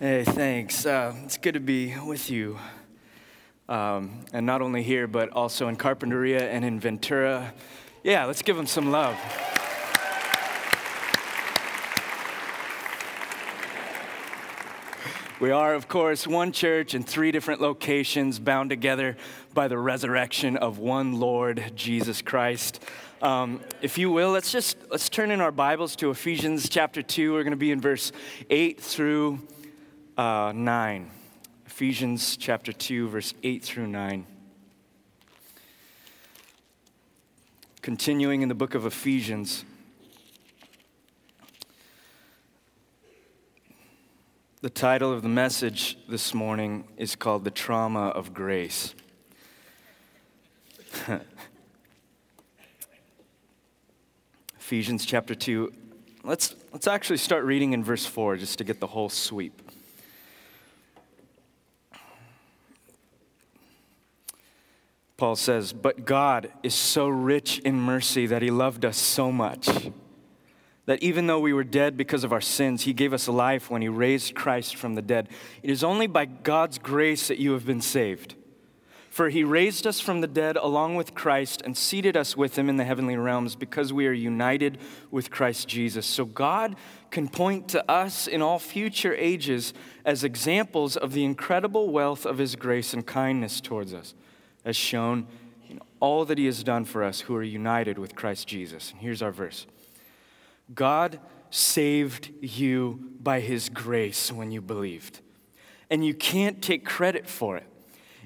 Hey, thanks. Uh, it's good to be with you. Um, and not only here, but also in Carpinteria and in Ventura. Yeah, let's give them some love. We are, of course, one church in three different locations bound together by the resurrection of one Lord, Jesus Christ. Um, if you will, let's just let's turn in our Bibles to Ephesians chapter 2. We're going to be in verse 8 through uh, 9. Ephesians chapter 2, verse 8 through 9. Continuing in the book of Ephesians. The title of the message this morning is called The Trauma of Grace. Ephesians chapter 2. Let's, let's actually start reading in verse 4 just to get the whole sweep. Paul says, But God is so rich in mercy that he loved us so much that even though we were dead because of our sins, He gave us life when He raised Christ from the dead. It is only by God's grace that you have been saved. For He raised us from the dead along with Christ and seated us with Him in the heavenly realms because we are united with Christ Jesus. So God can point to us in all future ages as examples of the incredible wealth of His grace and kindness towards us, as shown in all that He has done for us who are united with Christ Jesus. And here's our verse. God saved you by his grace when you believed. And you can't take credit for it.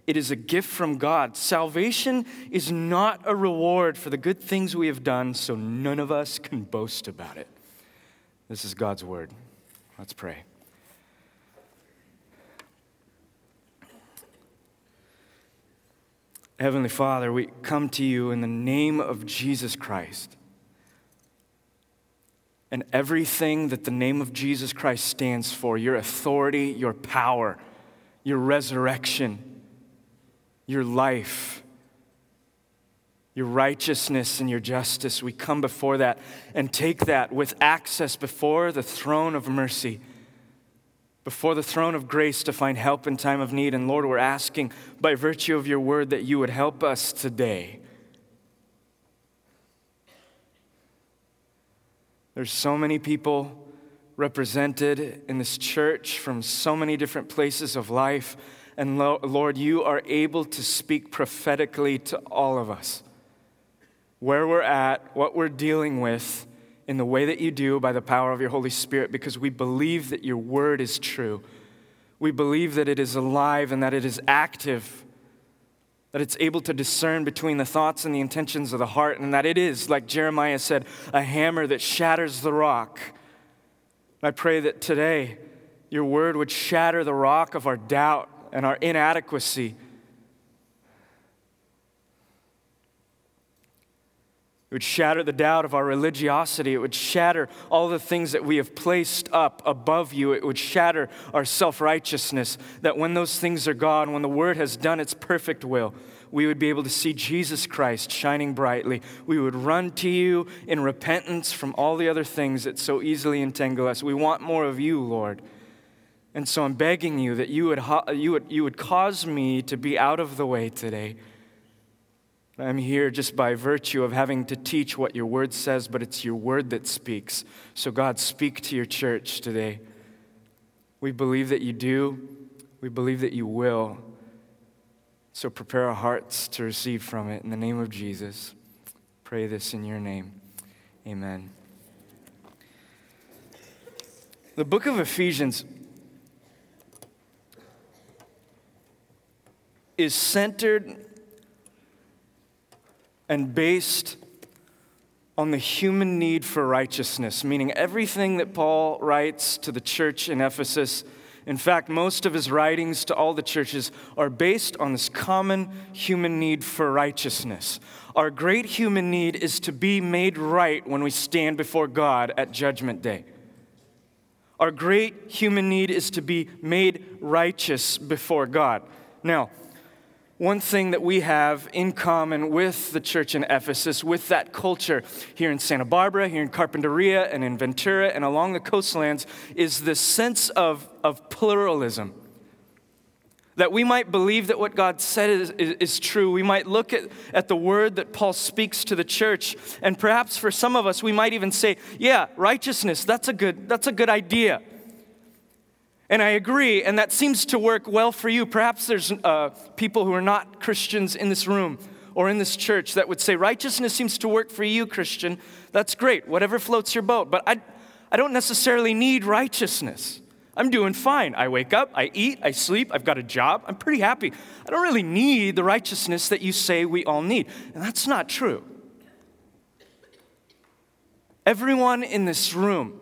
It is a gift from God. Salvation is not a reward for the good things we have done, so none of us can boast about it. This is God's word. Let's pray. Heavenly Father, we come to you in the name of Jesus Christ and everything that the name of Jesus Christ stands for your authority, your power, your resurrection, your life, your righteousness, and your justice. We come before that and take that with access before the throne of mercy. Before the throne of grace to find help in time of need. And Lord, we're asking by virtue of your word that you would help us today There's so many people represented in this church from so many different places of life. And Lord, you are able to speak prophetically to all of us. Where we're at, what we're dealing with, in the way that you do by the power of your Holy Spirit, because we believe that your word is true. We believe that it is alive and that it is active that it's able to discern between the thoughts and the intentions of the heart, and that it is, like Jeremiah said, a hammer that shatters the rock. I pray that today your word would shatter the rock of our doubt and our inadequacy. It would shatter the doubt of our religiosity. It would shatter all the things that we have placed up above you. It would shatter our self righteousness. That when those things are gone, when the Word has done its perfect will, we would be able to see Jesus Christ shining brightly. We would run to you in repentance from all the other things that so easily entangle us. We want more of you, Lord. And so I'm begging you that you would, you would, you would cause me to be out of the way today I'm here just by virtue of having to teach what your word says, but it's your word that speaks. So, God, speak to your church today. We believe that you do, we believe that you will. So, prepare our hearts to receive from it. In the name of Jesus, pray this in your name. Amen. The book of Ephesians is centered and based on the human need for righteousness, meaning everything that Paul writes to the church in Ephesus. In fact, most of his writings to all the churches are based on this common human need for righteousness. Our great human need is to be made right when we stand before God at Judgment Day. Our great human need is to be made righteous before God. Now, one thing that we have in common with the church in Ephesus, with that culture here in Santa Barbara, here in Carpinteria, and in Ventura, and along the coastlands, is this sense of of pluralism. That we might believe that what God said is, is, is, true. We might look at, at the word that Paul speaks to the church, and perhaps for some of us, we might even say, Yeah, righteousness, that's a good, that's a good idea. And I agree, and that seems to work well for you. Perhaps there's uh, people who are not Christians in this room or in this church that would say, Righteousness seems to work for you, Christian. That's great, whatever floats your boat. But I, I don't necessarily need righteousness. I'm doing fine. I wake up, I eat, I sleep, I've got a job, I'm pretty happy. I don't really need the righteousness that you say we all need. And that's not true. Everyone in this room,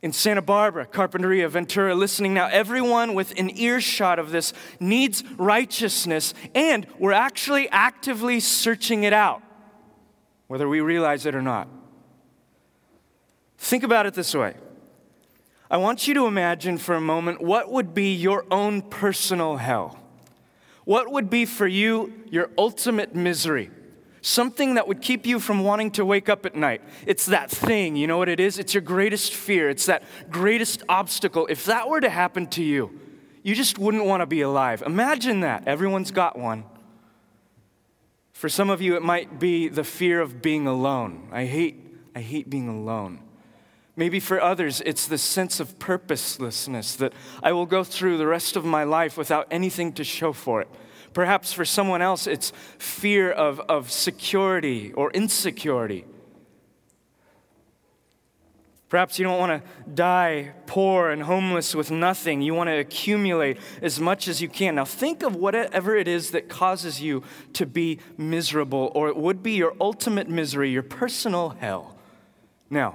in Santa Barbara, Carpinteria, Ventura, listening now, everyone with an earshot of this needs righteousness, and we're actually actively searching it out, whether we realize it or not. Think about it this way I want you to imagine for a moment what would be your own personal hell. What would be for you your ultimate misery? Something that would keep you from wanting to wake up at night. It's that thing, you know what it is? It's your greatest fear. It's that greatest obstacle. If that were to happen to you, you just wouldn't want to be alive. Imagine that. Everyone's got one. For some of you, it might be the fear of being alone. I hate, I hate being alone. Maybe for others, it's the sense of purposelessness that I will go through the rest of my life without anything to show for it. Perhaps for someone else, it's fear of, of security or insecurity. Perhaps you don't want to die poor and homeless with nothing. You want to accumulate as much as you can. Now, think of whatever it is that causes you to be miserable, or it would be your ultimate misery, your personal hell. Now,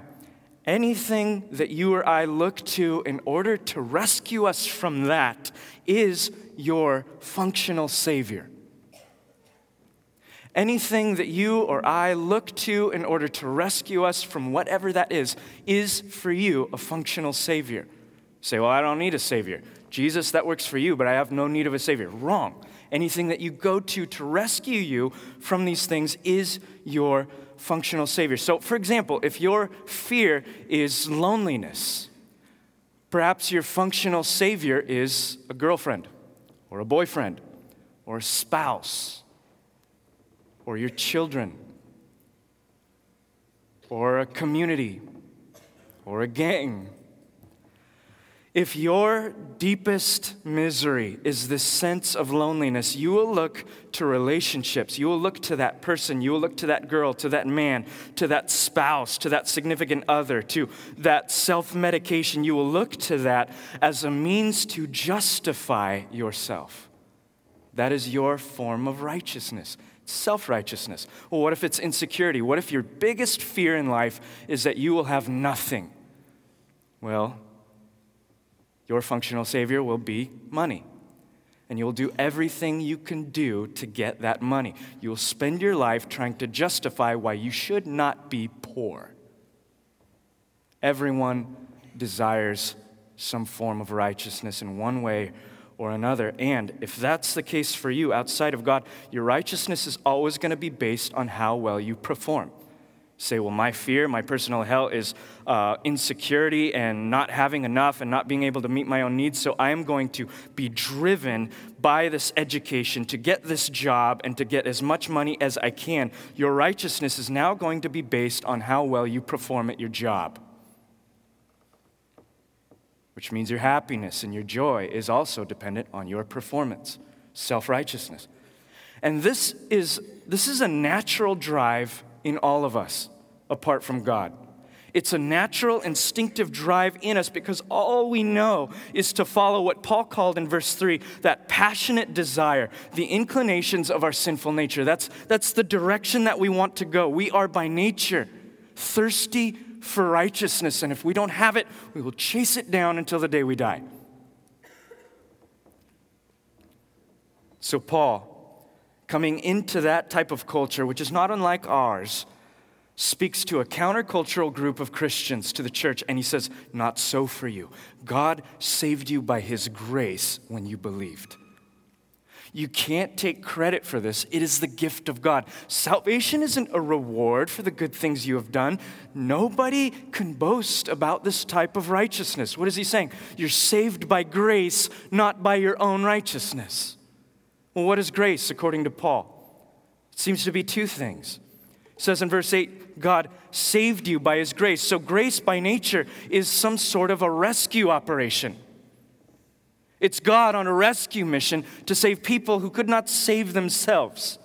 anything that you or I look to in order to rescue us from that is your functional Savior. Anything that you or I look to in order to rescue us from whatever that is, is for you a functional Savior. Say, well, I don't need a Savior. Jesus, that works for you, but I have no need of a Savior. Wrong. Anything that you go to to rescue you from these things is your functional Savior. So, for example, if your fear is loneliness, perhaps your functional Savior is a girlfriend or a boyfriend or a spouse or your children or a community or a gang if your deepest misery is this sense of loneliness, you will look to relationships. You will look to that person. You will look to that girl, to that man, to that spouse, to that significant other, to that self medication. You will look to that as a means to justify yourself. That is your form of righteousness. Self righteousness. Well, what if it's insecurity? What if your biggest fear in life is that you will have nothing? Well, your functional savior will be money. And you'll do everything you can do to get that money. You'll spend your life trying to justify why you should not be poor. Everyone desires some form of righteousness in one way or another. And if that's the case for you outside of God, your righteousness is always going to be based on how well you perform say, well, my fear, my personal hell is uh, insecurity and not having enough and not being able to meet my own needs. So I am going to be driven by this education to get this job and to get as much money as I can. Your righteousness is now going to be based on how well you perform at your job. Which means your happiness and your joy is also dependent on your performance, self righteousness. And this is, this is a natural drive in all of us apart from God. It's a natural, instinctive drive in us because all we know is to follow what Paul called in verse 3 that passionate desire, the inclinations of our sinful nature. That's, that's the direction that we want to go. We are by nature thirsty for righteousness, and if we don't have it, we will chase it down until the day we die. So, Paul, coming into that type of culture, which is not unlike ours, speaks to a countercultural group of Christians to the church, and he says, Not so for you. God saved you by his grace when you believed. You can't take credit for this. It is the gift of God. Salvation isn't a reward for the good things you have done. Nobody can boast about this type of righteousness. What is he saying? You're saved by grace, not by your own righteousness. Well, what is grace according to Paul? It seems to be two things. It says in verse 8, God saved you by his grace. So, grace by nature is some sort of a rescue operation. It's God on a rescue mission to save people who could not save themselves.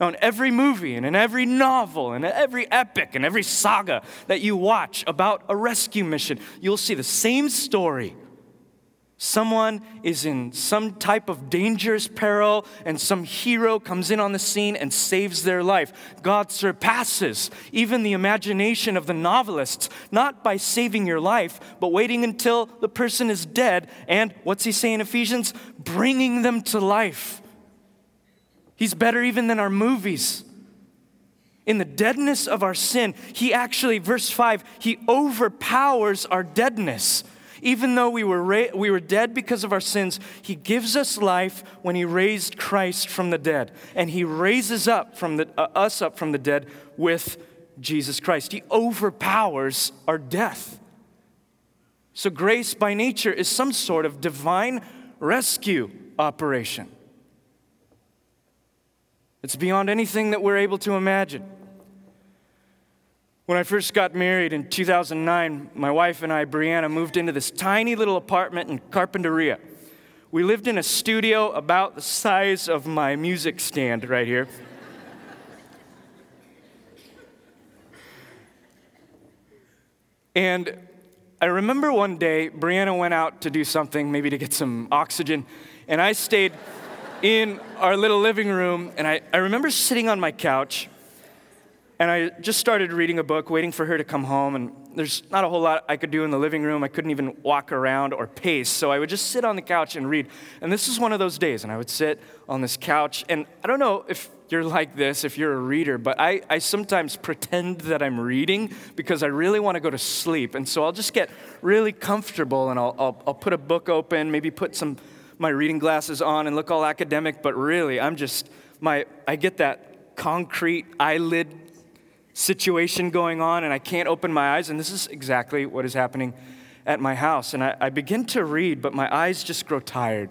Now, in every movie and in every novel and every epic and every saga that you watch about a rescue mission, you'll see the same story Someone is in some type of dangerous peril, and some hero comes in on the scene and saves their life. God surpasses even the imagination of the novelists, not by saving your life, but waiting until the person is dead, and what's he saying in Ephesians? Bringing them to life. He's better even than our movies. In the deadness of our sin, he actually, verse 5, he overpowers our deadness. Even though we were, ra- we were dead because of our sins, He gives us life when He raised Christ from the dead. And He raises up from the, uh, us up from the dead with Jesus Christ. He overpowers our death. So, grace by nature is some sort of divine rescue operation. It's beyond anything that we're able to imagine. When I first got married in 2009, my wife and I, Brianna, moved into this tiny little apartment in Carpinteria. We lived in a studio about the size of my music stand right here. and I remember one day, Brianna went out to do something, maybe to get some oxygen, and I stayed in our little living room, and I, I remember sitting on my couch and I just started reading a book, waiting for her to come home. And there's not a whole lot I could do in the living room. I couldn't even walk around or pace. So I would just sit on the couch and read. And this was one of those days. And I would sit on this couch. And I don't know if you're like this, if you're a reader, but I, I sometimes pretend that I'm reading because I really want to go to sleep. And so I'll just get really comfortable and I'll, I'll, I'll put a book open, maybe put some my reading glasses on and look all academic. But really, I'm just, my, I get that concrete eyelid situation going on and I can't open my eyes. And this is exactly what is happening at my house. And I, I begin to read, but my eyes just grow tired.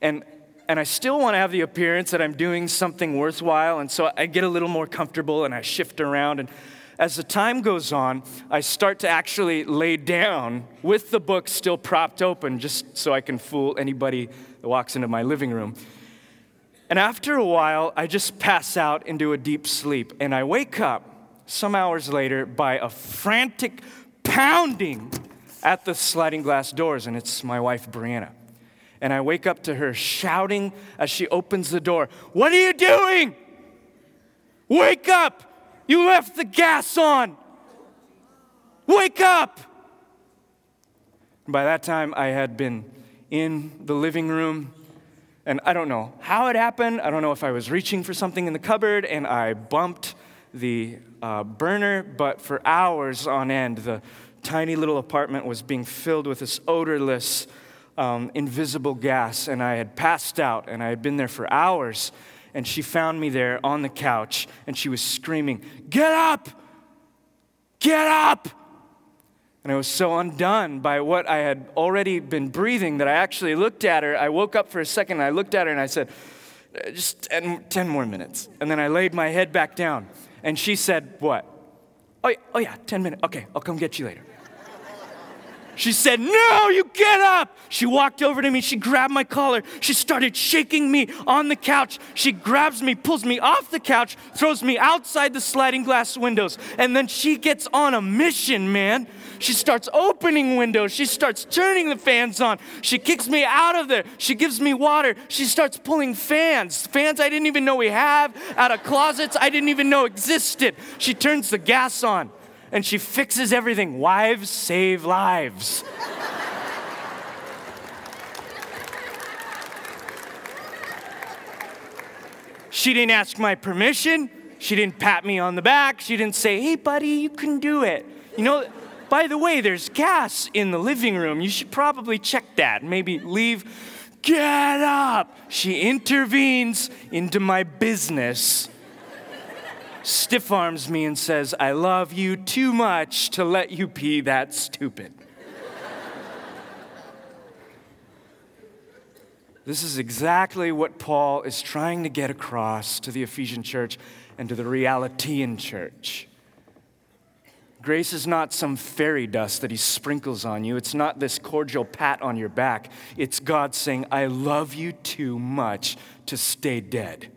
And and I still want to have the appearance that I'm doing something worthwhile. And so I get a little more comfortable and I shift around. And as the time goes on, I start to actually lay down with the book still propped open, just so I can fool anybody that walks into my living room. And after a while, I just pass out into a deep sleep. And I wake up some hours later by a frantic pounding at the sliding glass doors, and it's my wife, Brianna. And I wake up to her shouting as she opens the door, What are you doing? Wake up! You left the gas on! Wake up! By that time, I had been in the living room, and I don't know how it happened. I don't know if I was reaching for something in the cupboard and I bumped the uh, burner, but for hours on end, the tiny little apartment was being filled with this odorless, um, invisible gas. And I had passed out, and I had been there for hours. And she found me there on the couch, and she was screaming, Get up! Get up! And I was so undone by what I had already been breathing that I actually looked at her. I woke up for a second, and I looked at her, and I said, Just 10 more minutes. And then I laid my head back down. And she said, What? Oh, yeah, oh, yeah 10 minutes. Okay, I'll come get you later. She said, No, you get up. She walked over to me. She grabbed my collar. She started shaking me on the couch. She grabs me, pulls me off the couch, throws me outside the sliding glass windows. And then she gets on a mission, man. She starts opening windows. She starts turning the fans on. She kicks me out of there. She gives me water. She starts pulling fans, fans I didn't even know we have, out of closets I didn't even know existed. She turns the gas on and she fixes everything. Wives save lives. she didn't ask my permission. She didn't pat me on the back. She didn't say, hey, buddy, you can do it. You know, by the way, there's gas in the living room. You should probably check that. Maybe leave Get up! She intervenes into my business, stiff arms me, and says, I love you too much to let you be that stupid. This is exactly what Paul is trying to get across to the Ephesian church and to the Realitean church. Grace is not some fairy dust that he sprinkles on you. It's not this cordial pat on your back. It's God saying, I love you too much to stay dead.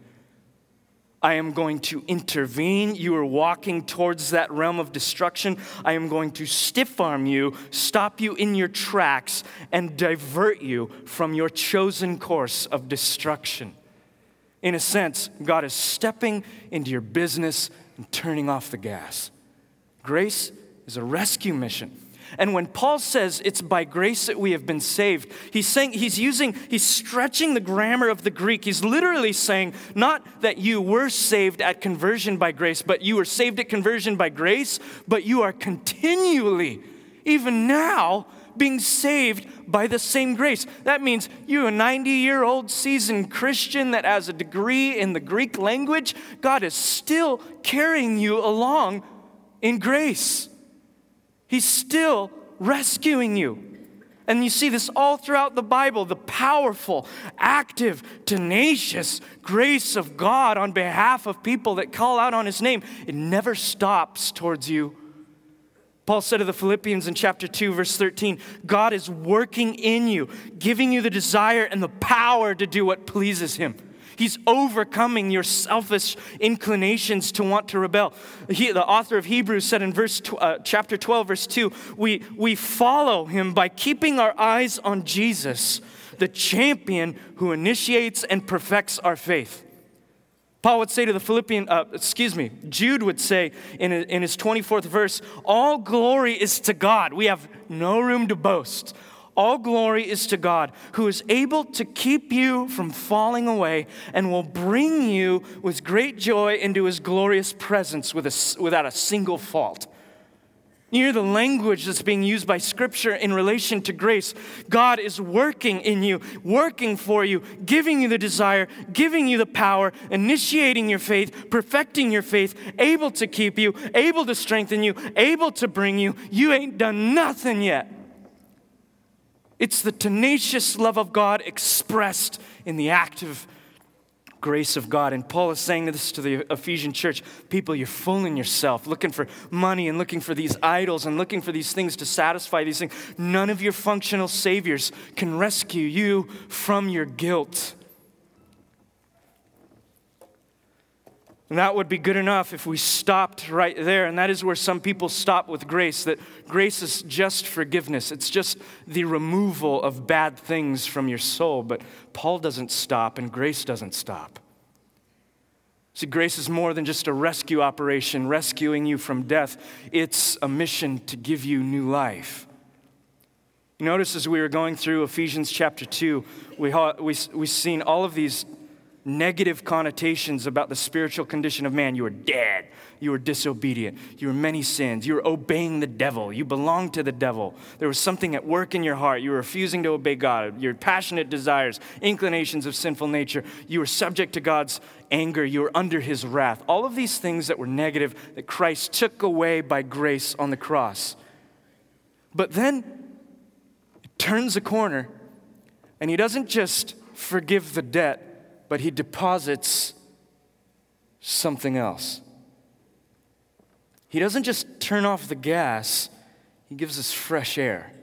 I am going to intervene. You are walking towards that realm of destruction. I am going to stiff arm you, stop you in your tracks, and divert you from your chosen course of destruction. In a sense, God is stepping into your business and turning off the gas. Grace is a rescue mission. And when Paul says it's by grace that we have been saved, he's saying he's using he's stretching the grammar of the Greek. He's literally saying not that you were saved at conversion by grace, but you were saved at conversion by grace, but you are continually even now being saved by the same grace. That means you're a 90 year old seasoned Christian that has a degree in the Greek language. God is still carrying you along in grace. He's still rescuing you. And you see this all throughout the Bible the powerful, active, tenacious grace of God on behalf of people that call out on His name. It never stops towards you. Paul said to the Philippians in chapter 2, verse 13, God is working in you, giving you the desire and the power to do what pleases Him. He's overcoming your selfish inclinations to want to rebel. He, the author of Hebrews said in verse uh, chapter 12, verse 2, we, we follow him by keeping our eyes on Jesus, the champion who initiates and perfects our faith. Paul would say to the Philippian, uh, excuse me, Jude would say in, in his 24th verse, All glory is to God. We have no room to boast. All glory is to God, who is able to keep you from falling away and will bring you with great joy into his glorious presence with a, without a single fault. You hear the language that's being used by Scripture in relation to grace. God is working in you, working for you, giving you the desire, giving you the power, initiating your faith, perfecting your faith, able to keep you, able to strengthen you, able to bring you. You ain't done nothing yet. It's the tenacious love of God expressed in the active grace of God. And Paul is saying this to the Ephesian church people, you're fooling yourself, looking for money and looking for these idols and looking for these things to satisfy these things. None of your functional saviors can rescue you from your guilt. And that would be good enough if we stopped right there. And that is where some people stop with grace that grace is just forgiveness, it's just the removal of bad things from your soul. But Paul doesn't stop, and grace doesn't stop. See, grace is more than just a rescue operation, rescuing you from death. It's a mission to give you new life. You notice as we were going through Ephesians chapter 2, we, we, we've seen all of these negative connotations about the spiritual condition of man. You are dead. You are disobedient. You are many sins. You are obeying the devil. You belong to the devil. There was something at work in your heart. You were refusing to obey God. Your passionate desires, inclinations of sinful nature. You were subject to God's anger. You were under his wrath. All of these things that were negative that Christ took away by grace on the cross. But then it turns a corner and he doesn't just forgive the debt but he deposits something else. He doesn't just turn off the gas, he gives us fresh air.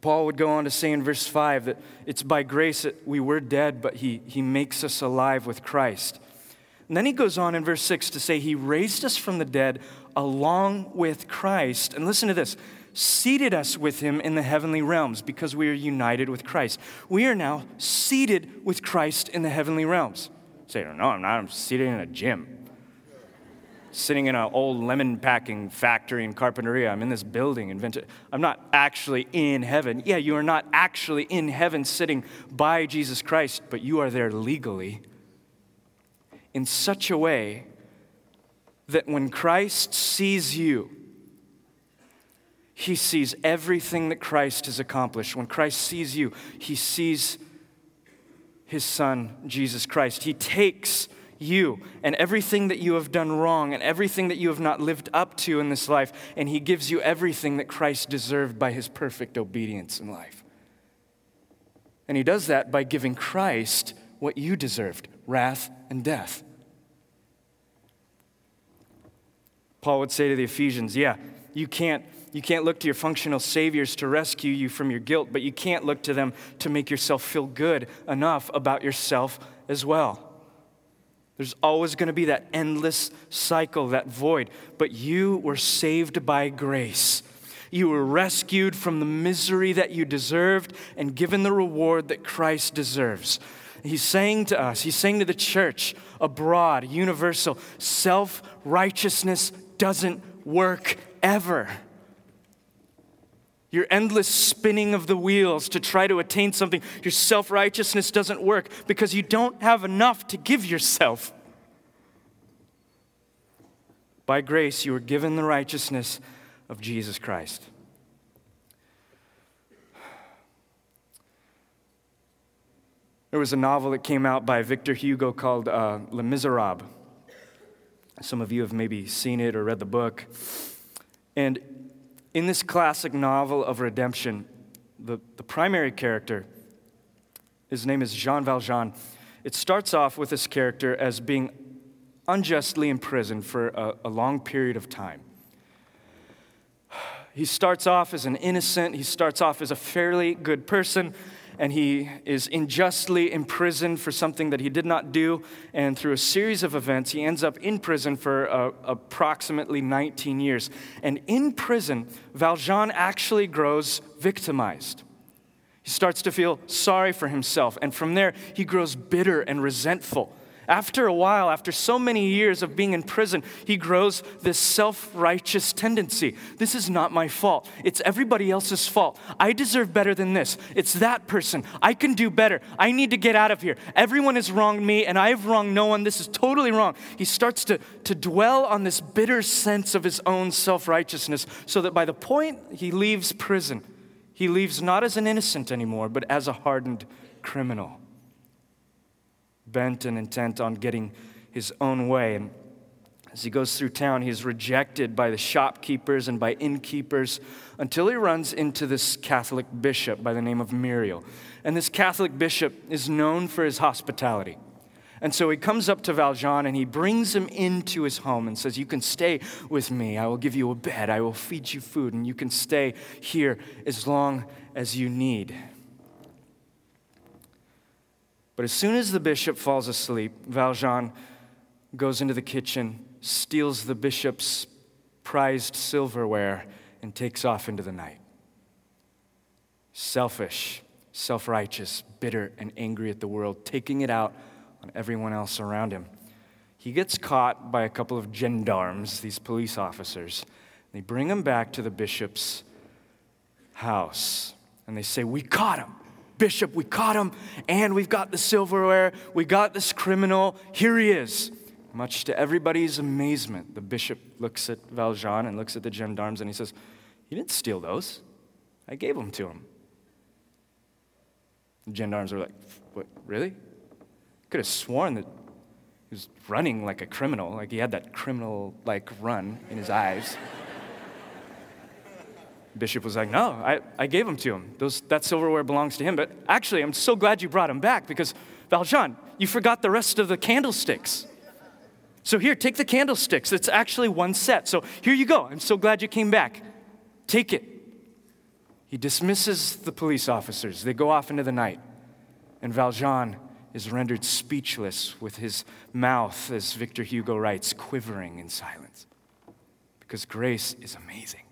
Paul would go on to say in verse 5 that it's by grace that we were dead, but he, he makes us alive with Christ. And then he goes on in verse 6 to say, He raised us from the dead along with Christ. And listen to this seated us with him in the heavenly realms because we are united with Christ. We are now seated with Christ in the heavenly realms. Say, no, I'm not. I'm seated in a gym. Sitting in an old lemon packing factory in Carpinteria. I'm in this building invented. I'm not actually in heaven. Yeah, you are not actually in heaven sitting by Jesus Christ, but you are there legally in such a way that when Christ sees you, he sees everything that Christ has accomplished. When Christ sees you, he sees his son, Jesus Christ. He takes you and everything that you have done wrong and everything that you have not lived up to in this life, and he gives you everything that Christ deserved by his perfect obedience in life. And he does that by giving Christ what you deserved wrath and death. Paul would say to the Ephesians, Yeah, you can't, you can't look to your functional saviors to rescue you from your guilt, but you can't look to them to make yourself feel good enough about yourself as well. There's always going to be that endless cycle, that void. But you were saved by grace. You were rescued from the misery that you deserved and given the reward that Christ deserves. He's saying to us, he's saying to the church abroad, universal, self righteousness doesn't work ever. Your endless spinning of the wheels to try to attain something, your self righteousness doesn't work because you don't have enough to give yourself. By grace, you are given the righteousness of Jesus Christ. There was a novel that came out by Victor Hugo called uh, Les Miserables. Some of you have maybe seen it or read the book. And in this classic novel of redemption, the, the primary character, his name is Jean Valjean. It starts off with this character as being unjustly imprisoned for a, a long period of time. He starts off as an innocent, he starts off as a fairly good person, and he is unjustly imprisoned for something that he did not do. And through a series of events, he ends up in prison for uh, approximately 19 years. And in prison, Valjean actually grows victimized. He starts to feel sorry for himself, and from there, he grows bitter and resentful. After a while, after so many years of being in prison, he grows this self righteous tendency. This is not my fault. It's everybody else's fault. I deserve better than this. It's that person. I can do better. I need to get out of here. Everyone has wronged me, and I have wronged no one. This is totally wrong. He starts to, to dwell on this bitter sense of his own self righteousness so that by the point he leaves prison, he leaves not as an innocent anymore, but as a hardened criminal bent and intent on getting his own way. And as he goes through town, he's rejected by the shopkeepers and by innkeepers until he runs into this Catholic bishop by the name of Myriel. And this Catholic bishop is known for his hospitality. And so he comes up to Valjean and he brings him into his home and says, You can stay with me. I will give you a bed. I will feed you food, and you can stay here as long as you need. But as soon as the bishop falls asleep, Valjean goes into the kitchen, steals the bishop's prized silverware, and takes off into the night. Selfish, self righteous, bitter, and angry at the world, taking it out on everyone else around him. He gets caught by a couple of gendarmes, these police officers. They bring him back to the bishop's house, and they say, We caught him. Bishop, we caught him, and we've got the silverware. We got this criminal. Here he is. Much to everybody's amazement, the bishop looks at Valjean and looks at the gendarmes and he says, He didn't steal those. I gave them to him. The gendarmes are like, What, really? Could have sworn that he was running like a criminal, like he had that criminal like run in his eyes. Bishop was like, No, I, I gave them to him. Those, that silverware belongs to him. But actually, I'm so glad you brought him back because, Valjean, you forgot the rest of the candlesticks. So here, take the candlesticks. It's actually one set. So here you go. I'm so glad you came back. Take it. He dismisses the police officers. They go off into the night. And Valjean is rendered speechless with his mouth, as Victor Hugo writes, quivering in silence. Because grace is amazing.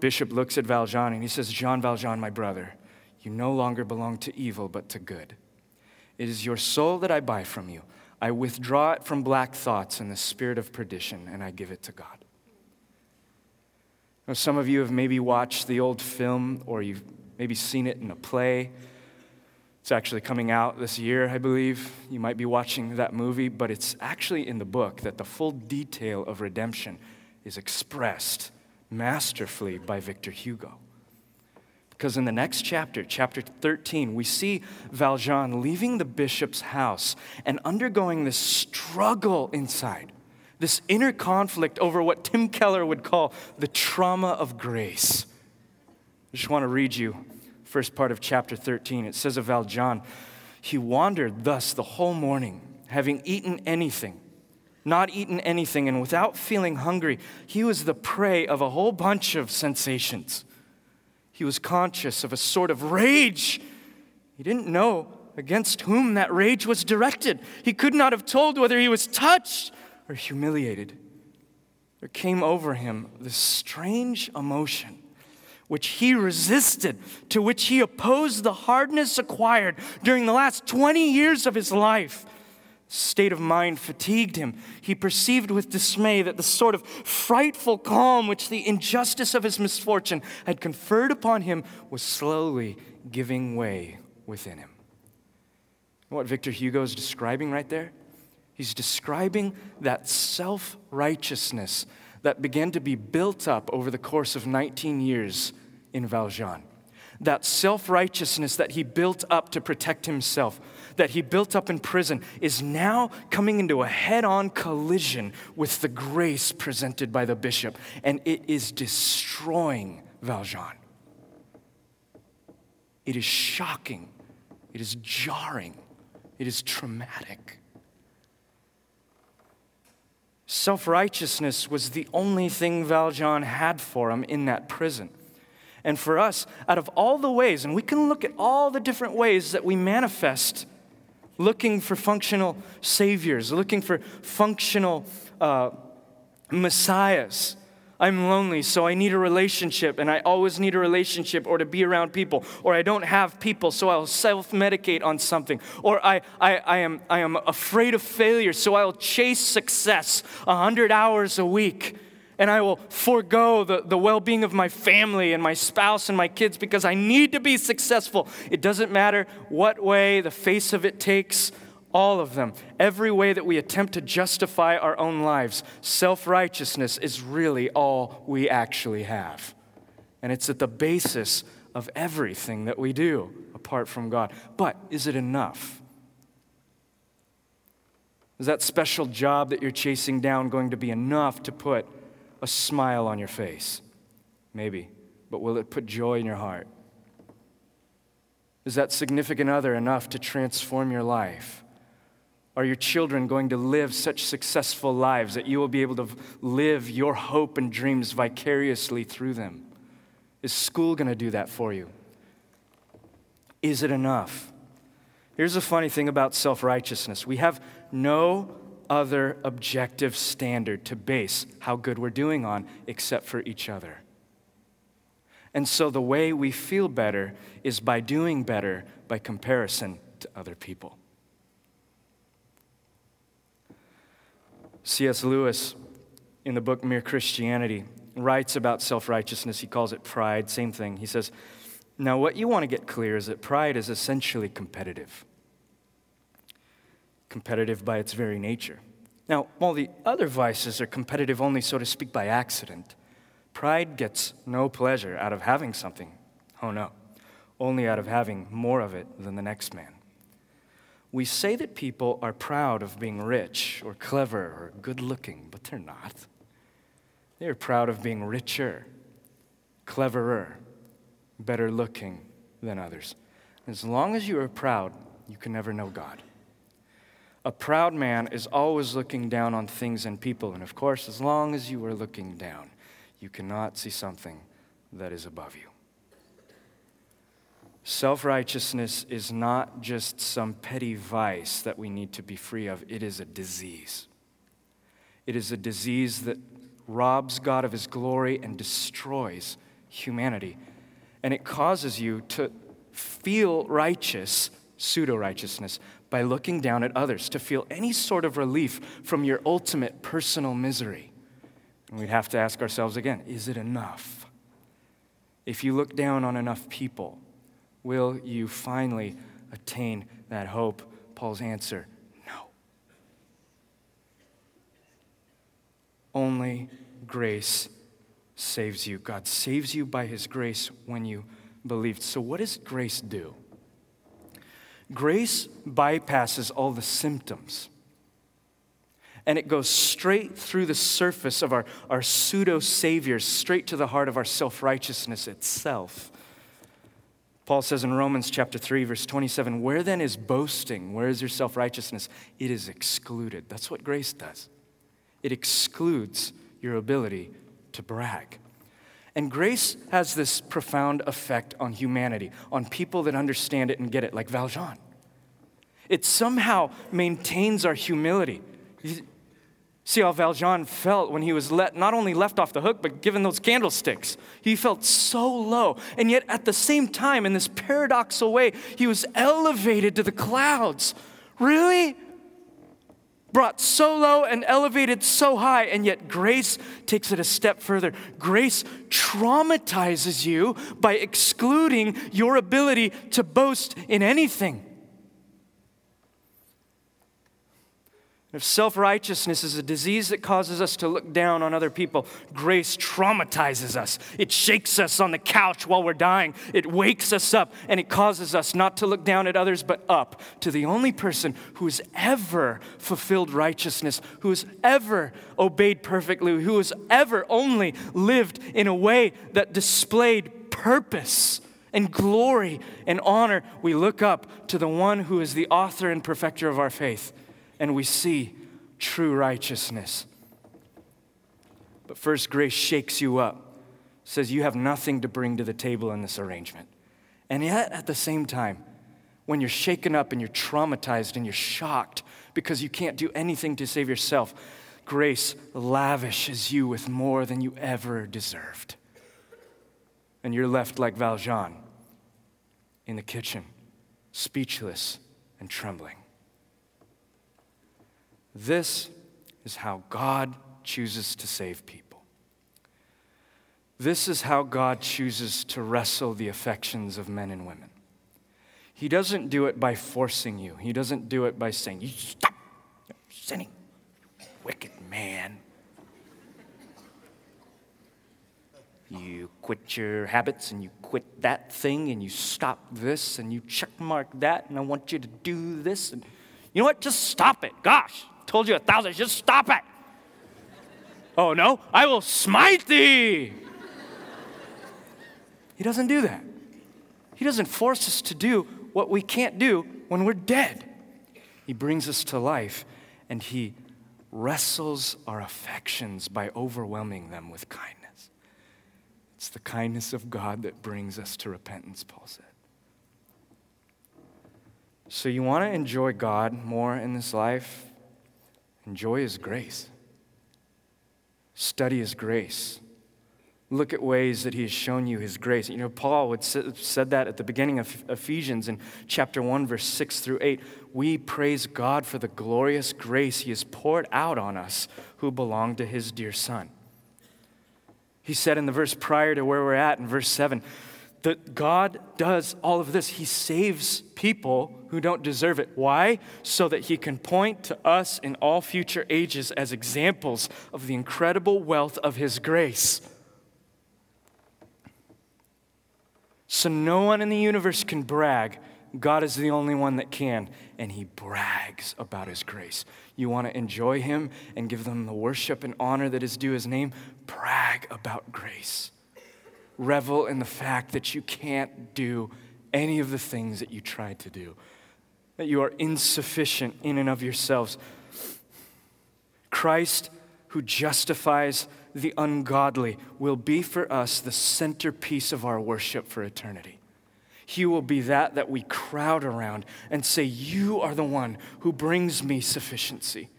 Bishop looks at Valjean and he says, Jean Valjean, my brother, you no longer belong to evil, but to good. It is your soul that I buy from you. I withdraw it from black thoughts and the spirit of perdition, and I give it to God. Now, some of you have maybe watched the old film or you've maybe seen it in a play. It's actually coming out this year, I believe. You might be watching that movie, but it's actually in the book that the full detail of redemption is expressed masterfully by Victor Hugo. Because in the next chapter, chapter 13, we see Valjean leaving the bishop's house and undergoing this struggle inside, this inner conflict over what Tim Keller would call the trauma of grace. I just want to read you first part of chapter 13. It says of Valjean, he wandered thus the whole morning, having eaten anything, not eaten anything, and without feeling hungry, he was the prey of a whole bunch of sensations. He was conscious of a sort of rage. He didn't know against whom that rage was directed. He could not have told whether he was touched or humiliated. There came over him this strange emotion which he resisted, to which he opposed the hardness acquired during the last 20 years of his life state of mind fatigued him. He perceived with dismay that the sort of frightful calm which the injustice of his misfortune had conferred upon him was slowly giving way within him. What Victor Hugo is describing right there? He's describing that self righteousness that began to be built up over the course of 19 years in Valjean. That self righteousness that he built up to protect himself that he built up in prison is now coming into a head on collision with the grace presented by the bishop, and it is destroying Valjean. It is shocking, it is jarring, it is traumatic. Self righteousness was the only thing Valjean had for him in that prison. And for us, out of all the ways, and we can look at all the different ways that we manifest looking for functional saviors, looking for functional uh, messiahs. I'm lonely, so I need a relationship, and I always need a relationship or to be around people. Or I don't have people, so I'll self medicate on something. Or I, I, I, am, I am afraid of failure, so I'll chase success 100 hours a week and I will forego the, the well being of my family and my spouse and my kids because I need to be successful. It doesn't matter what way the face of it takes, all of them. Every way that we attempt to justify our own lives, self righteousness is really all we actually have. And it's at the basis of everything that we do apart from God. But is it enough? Is that special job that you're chasing down going to be enough to put a smile on your face? Maybe. But will it put joy in your heart? Is that significant other enough to transform your life? Are your children going to live such successful lives that you will be able to live your hope and dreams vicariously through them? Is school going to do that for you? Is it enough? Here's the funny thing about self righteousness we have no other objective standard to base how good we're doing on except for each other. And so the way we feel better is by doing better by comparison to other people. C.S. Lewis, in the book Mere Christianity, writes about self righteousness. He calls it pride, same thing. He says, Now, what you want to get clear is that pride is essentially competitive competitive by its very nature. Now, while the other vices are competitive only, so to speak, by accident, pride gets no pleasure out of having something. Oh no, only out of having more of it than the next man. We say that people are proud of being rich or clever or good looking, but they're not. They're proud of being richer, cleverer, better looking than others. As long as you are proud, you can never know God. A proud man is always looking down on things and people. And of course, as long as you are looking down, you cannot see something that is above you. Self righteousness is not just some petty vice that we need to be free of, it is a disease. It is a disease that robs God of his glory and destroys humanity. And it causes you to feel righteous, pseudo righteousness, by looking down at others to feel any sort of relief from your ultimate personal misery. And we'd have to ask ourselves again is it enough? If you look down on enough people, will you finally attain that hope? Paul's answer no. Only grace saves you. God saves you by his grace when you believed. So, what does grace do? Grace bypasses all the symptoms and it goes straight through the surface of our, our pseudo saviors, straight to the heart of our self righteousness itself. Paul says in Romans chapter 3, verse 27, Where then is boasting? Where is your self righteousness? It is excluded. That's what grace does. It excludes your ability to brag. And grace has this profound effect on humanity, on people that understand it and get it, like Valjean. It somehow maintains our humility. See how Valjean felt when he was let, not only left off the hook, but given those candlesticks. He felt so low. And yet, at the same time, in this paradoxical way, he was elevated to the clouds. Really? Brought so low and elevated so high, and yet grace takes it a step further. Grace traumatizes you by excluding your ability to boast in anything. If self righteousness is a disease that causes us to look down on other people, grace traumatizes us. It shakes us on the couch while we're dying. It wakes us up and it causes us not to look down at others, but up to the only person who has ever fulfilled righteousness, who has ever obeyed perfectly, who has ever only lived in a way that displayed purpose and glory and honor. We look up to the one who is the author and perfecter of our faith and we see true righteousness. But first, grace shakes you up, says you have nothing to bring to the table in this arrangement. And yet, at the same time, when you're shaken up and you're traumatized and you're shocked because you can't do anything to save yourself, grace lavishes you with more than you ever deserved. And you're left like Valjean in the kitchen, speechless and trembling. This is how God chooses to save people. This is how God chooses to wrestle the affections of men and women. He doesn't do it by forcing you, He doesn't do it by saying, You stop sinning, wicked man. You quit your habits and you quit that thing and you stop this and you checkmark that and I want you to do this. And you know what? Just stop it. Gosh, told you a thousand, just stop it. oh no, I will smite thee. he doesn't do that. He doesn't force us to do what we can't do when we're dead. He brings us to life and he wrestles our affections by overwhelming them with kindness. It's the kindness of God that brings us to repentance, Paul said. So, you want to enjoy God more in this life? Enjoy His grace. Study His grace. Look at ways that He has shown you His grace. You know, Paul would said that at the beginning of Ephesians in chapter 1, verse 6 through 8. We praise God for the glorious grace He has poured out on us who belong to His dear Son. He said in the verse prior to where we're at, in verse 7, that God does all of this. He saves people who don't deserve it. Why? So that He can point to us in all future ages as examples of the incredible wealth of His grace. So no one in the universe can brag. God is the only one that can, and He brags about His grace. You want to enjoy Him and give them the worship and honor that is due His name? Brag about grace revel in the fact that you can't do any of the things that you tried to do, that you are insufficient in and of yourselves. Christ, who justifies the ungodly, will be for us the centerpiece of our worship for eternity. He will be that that we crowd around and say, You are the one who brings me sufficiency.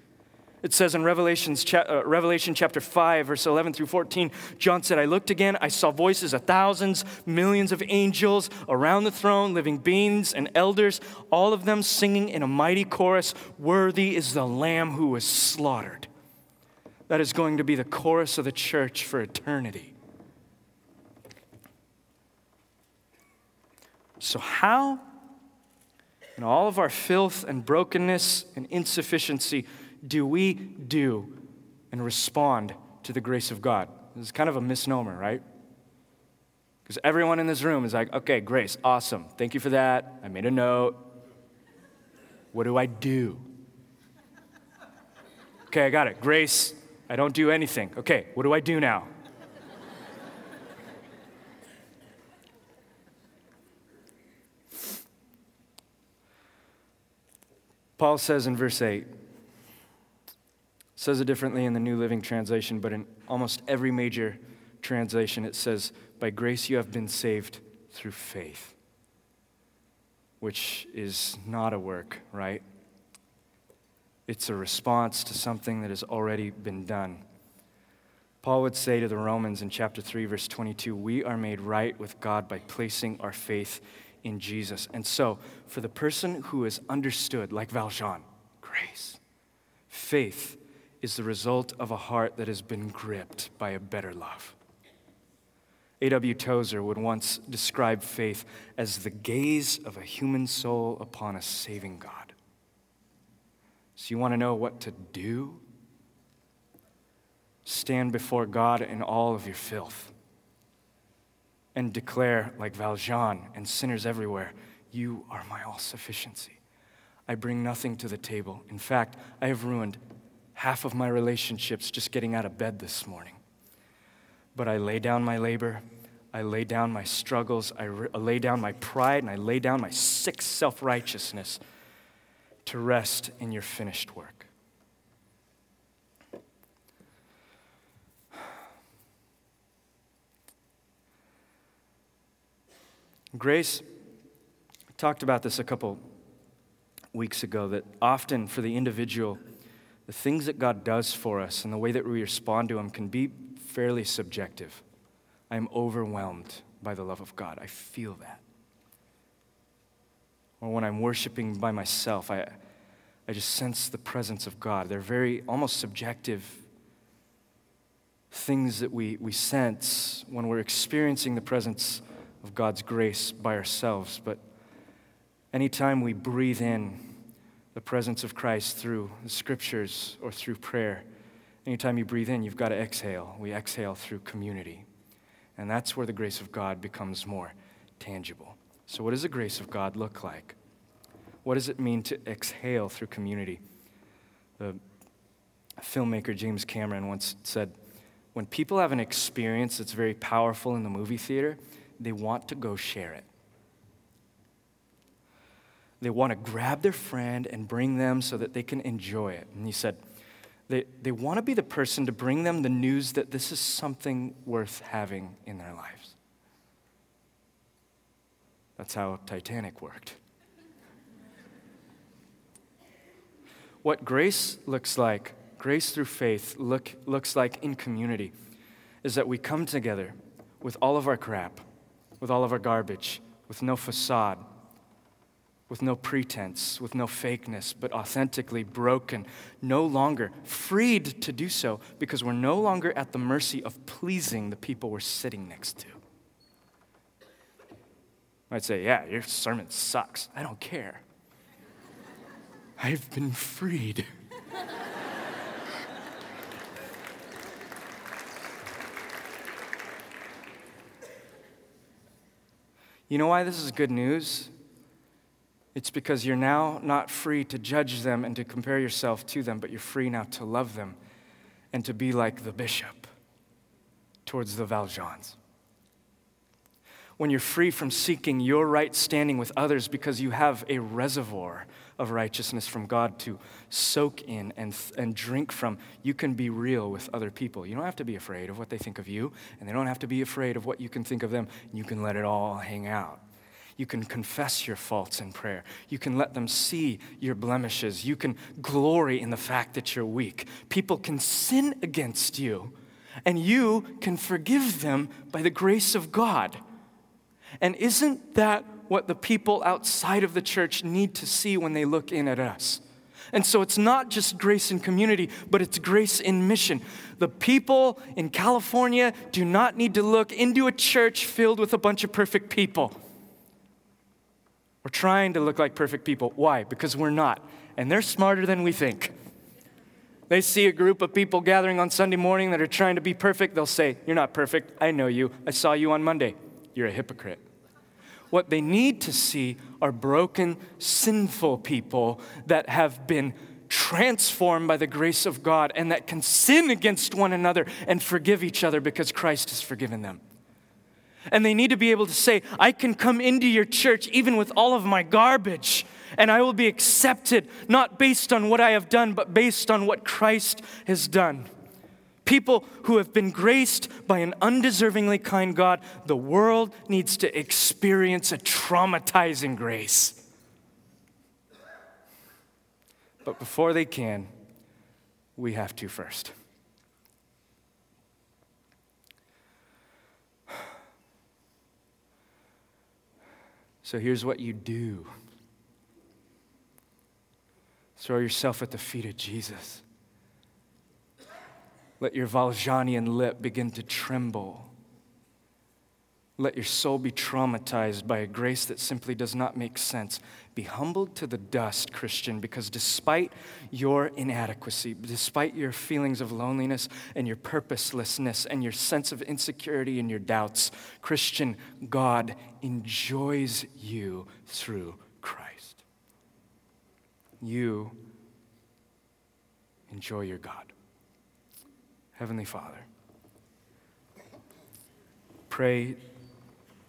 It says in Revelations, uh, Revelation chapter 5, verse 11 through 14, John said, I looked again, I saw voices of thousands, millions of angels around the throne, living beings and elders, all of them singing in a mighty chorus, Worthy is the Lamb who was slaughtered. That is going to be the chorus of the church for eternity. So, how, in all of our filth and brokenness and insufficiency, do we do and respond to the grace of God? This is kind of a misnomer, right? Because everyone in this room is like, okay, grace, awesome. Thank you for that. I made a note. What do I do? Okay, I got it. Grace, I don't do anything. Okay, what do I do now? Paul says in verse 8, says it differently in the New Living Translation, but in almost every major translation it says, By grace you have been saved through faith, which is not a work, right? It's a response to something that has already been done. Paul would say to the Romans in chapter 3, verse 22, We are made right with God by placing our faith in Jesus. And so, for the person who is understood, like Valjean, grace, faith is the result of a heart that has been gripped by a better love. A.W. Tozer would once describe faith as the gaze of a human soul upon a saving God. So, you want to know what to do? Stand before God in all of your filth and declare, like Valjean and sinners everywhere, You are my all sufficiency. I bring nothing to the table. In fact, I have ruined half of my relationships just getting out of bed this morning. But I lay down my labor, I lay down my struggles, I, re- I lay down my pride, and I lay down my sick self righteousness to rest in your finished work. Grace talked about this a couple weeks ago that often for the individual, the things that God does for us and the way that we respond to Him can be fairly subjective. I am overwhelmed by the love of God. I feel that. Or when I'm worshiping by myself, I, I just sense the presence of God. They're very almost subjective things that we, we sense when we're experiencing the presence of God's grace by ourselves, but anytime we breathe in the presence of Christ through the scriptures or through prayer, anytime you breathe in, you've got to exhale. We exhale through community. And that's where the grace of God becomes more tangible. So, what does the grace of God look like? What does it mean to exhale through community? The filmmaker James Cameron once said, When people have an experience that's very powerful in the movie theater, they want to go share it. They want to grab their friend and bring them so that they can enjoy it. And he said, they, they want to be the person to bring them the news that this is something worth having in their lives. That's how Titanic worked. what grace looks like, grace through faith look, looks like in community, is that we come together with all of our crap with all of our garbage, with no facade, with no pretense, with no fakeness, but authentically broken, no longer freed to do so because we're no longer at the mercy of pleasing the people we're sitting next to. I'd say, Yeah, your sermon sucks. I don't care. I've been freed. You know why this is good news? It's because you're now not free to judge them and to compare yourself to them, but you're free now to love them and to be like the bishop towards the Valjeans. When you're free from seeking your right standing with others because you have a reservoir of righteousness from God to soak in and, and drink from, you can be real with other people. You don't have to be afraid of what they think of you, and they don't have to be afraid of what you can think of them. You can let it all hang out. You can confess your faults in prayer. You can let them see your blemishes. You can glory in the fact that you're weak. People can sin against you, and you can forgive them by the grace of God. And isn't that what the people outside of the church need to see when they look in at us. And so it's not just grace in community, but it's grace in mission. The people in California do not need to look into a church filled with a bunch of perfect people. We're trying to look like perfect people. Why? Because we're not. And they're smarter than we think. They see a group of people gathering on Sunday morning that are trying to be perfect. They'll say, You're not perfect. I know you. I saw you on Monday. you're a hypocrite. What they need to see are broken, sinful people that have been transformed by the grace of God and that can sin against one another and forgive each other because Christ has forgiven them. And they need to be able to say, I can come into your church even with all of my garbage, and I will be accepted, not based on what I have done, but based on what Christ has done. People who have been graced by an undeservingly kind God, the world needs to experience a traumatizing grace. But before they can, we have to first. So here's what you do throw yourself at the feet of Jesus. Let your Valjeanian lip begin to tremble. Let your soul be traumatized by a grace that simply does not make sense. Be humbled to the dust, Christian, because despite your inadequacy, despite your feelings of loneliness and your purposelessness and your sense of insecurity and your doubts, Christian, God enjoys you through Christ. You enjoy your God. Heavenly Father, pray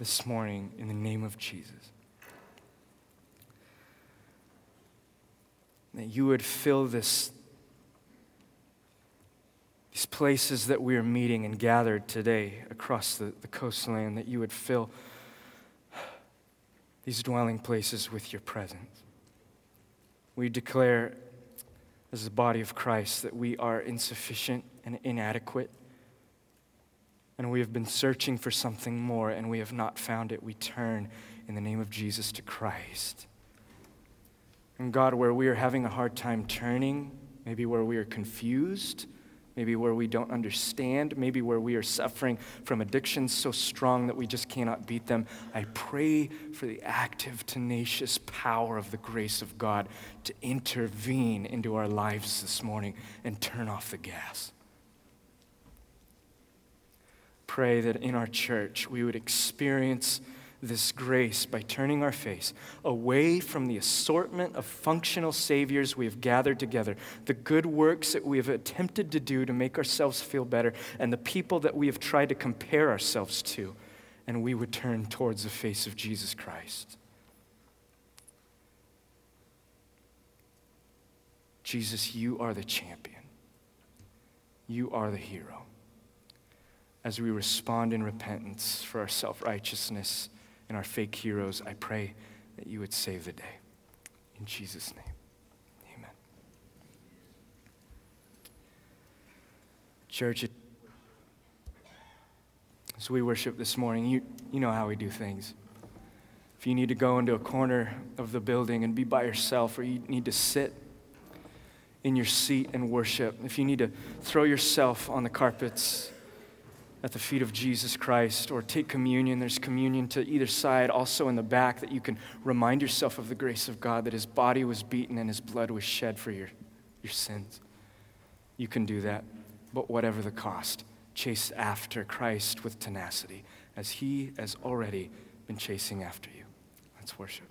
this morning in the name of Jesus. That you would fill this, these places that we are meeting and gathered today across the, the coastline, that you would fill these dwelling places with your presence. We declare as the body of Christ that we are insufficient and inadequate and we have been searching for something more and we have not found it, we turn in the name of Jesus to Christ. And God, where we are having a hard time turning, maybe where we are confused, maybe where we don't understand, maybe where we are suffering from addictions so strong that we just cannot beat them, I pray for the active, tenacious power of the grace of God to intervene into our lives this morning and turn off the gas. Pray that in our church we would experience this grace by turning our face away from the assortment of functional saviors we have gathered together, the good works that we have attempted to do to make ourselves feel better, and the people that we have tried to compare ourselves to, and we would turn towards the face of Jesus Christ. Jesus, you are the champion. You are the hero as we respond in repentance for our self righteousness and our fake heroes, I pray that you would save the day. In Jesus' name, amen. Church, as we worship this morning, you, you know how we do things. If you need to go into a corner of the building and be by yourself, or you need to sit in your seat and worship, if you need to throw yourself on the carpets, at the feet of Jesus Christ or take communion. There's communion to either side, also in the back, that you can remind yourself of the grace of God, that his body was beaten and his blood was shed for your, your sins. You can do that, but whatever the cost, chase after Christ with tenacity, as he has already been chasing after you. Let's worship.